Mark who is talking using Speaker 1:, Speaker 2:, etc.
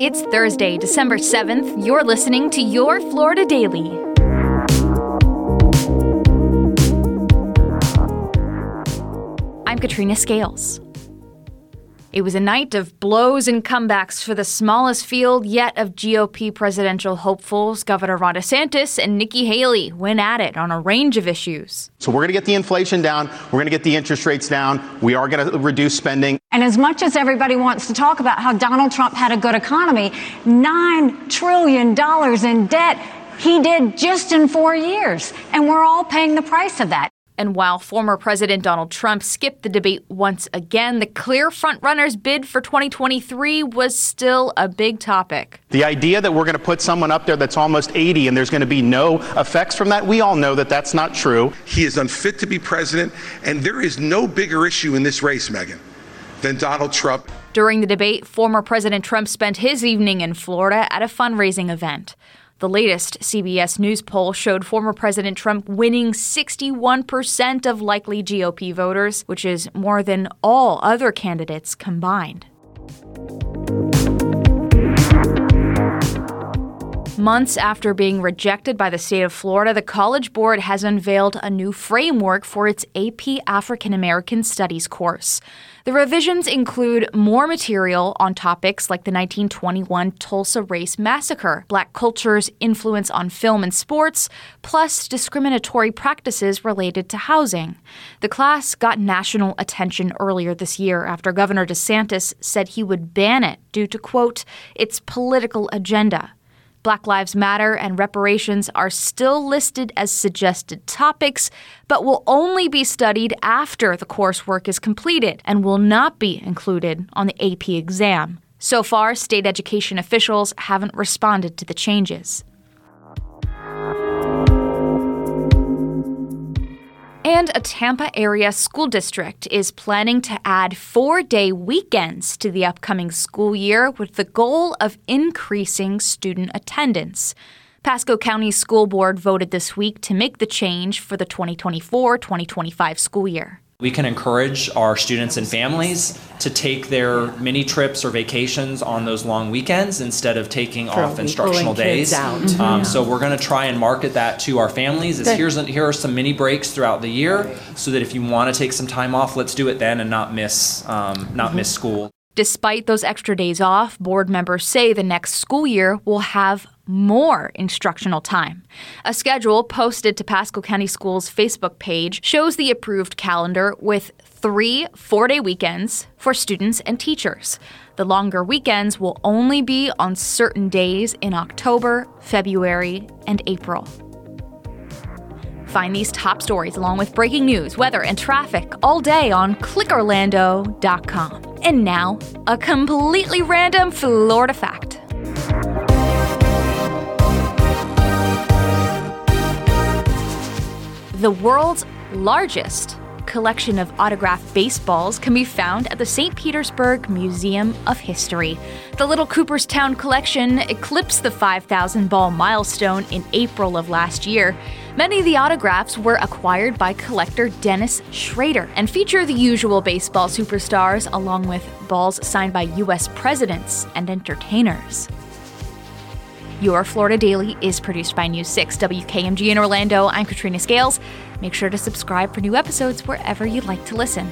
Speaker 1: It's Thursday, December 7th. You're listening to Your Florida Daily. I'm Katrina Scales. It was a night of blows and comebacks for the smallest field yet of GOP presidential hopefuls. Governor Ron DeSantis and Nikki Haley went at it on a range of issues.
Speaker 2: So we're going to get the inflation down. We're going to get the interest rates down. We are going to reduce spending.
Speaker 3: And as much as everybody wants to talk about how Donald Trump had a good economy, $9 trillion in debt he did just in four years. And we're all paying the price of that.
Speaker 1: And while former President Donald Trump skipped the debate once again, the clear frontrunner's bid for 2023 was still a big topic.
Speaker 2: The idea that we're going to put someone up there that's almost 80 and there's going to be no effects from that, we all know that that's not true.
Speaker 4: He is unfit to be president, and there is no bigger issue in this race, Megyn, than Donald Trump.
Speaker 1: During the debate, former President Trump spent his evening in Florida at a fundraising event. The latest CBS News poll showed former President Trump winning 61% of likely GOP voters, which is more than all other candidates combined. Months after being rejected by the state of Florida, the College Board has unveiled a new framework for its AP African American Studies course. The revisions include more material on topics like the 1921 Tulsa Race Massacre, Black culture's influence on film and sports, plus discriminatory practices related to housing. The class got national attention earlier this year after Governor DeSantis said he would ban it due to, quote, its political agenda. Black Lives Matter and reparations are still listed as suggested topics, but will only be studied after the coursework is completed and will not be included on the AP exam. So far, state education officials haven't responded to the changes. And a Tampa area school district is planning to add four day weekends to the upcoming school year with the goal of increasing student attendance. Pasco County School Board voted this week to make the change for the 2024 2025 school year.
Speaker 5: We can encourage our students and families to take their mini trips or vacations on those long weekends instead of taking off instructional days.
Speaker 6: Mm-hmm.
Speaker 5: Um, so we're going to try and market that to our families. Is here's here are some mini breaks throughout the year, so that if you want to take some time off, let's do it then and not miss um, not miss school.
Speaker 1: Despite those extra days off, board members say the next school year will have more instructional time. A schedule posted to Pasco County Schools' Facebook page shows the approved calendar with three four day weekends for students and teachers. The longer weekends will only be on certain days in October, February, and April. Find these top stories along with breaking news, weather, and traffic all day on clickorlando.com. And now, a completely random Florida fact. The world's largest collection of autographed baseballs can be found at the St. Petersburg Museum of History. The Little Cooperstown collection eclipsed the 5,000 ball milestone in April of last year. Many of the autographs were acquired by collector Dennis Schrader and feature the usual baseball superstars along with balls signed by U.S. presidents and entertainers. Your Florida Daily is produced by News 6 WKMG in Orlando. I'm Katrina Scales. Make sure to subscribe for new episodes wherever you'd like to listen.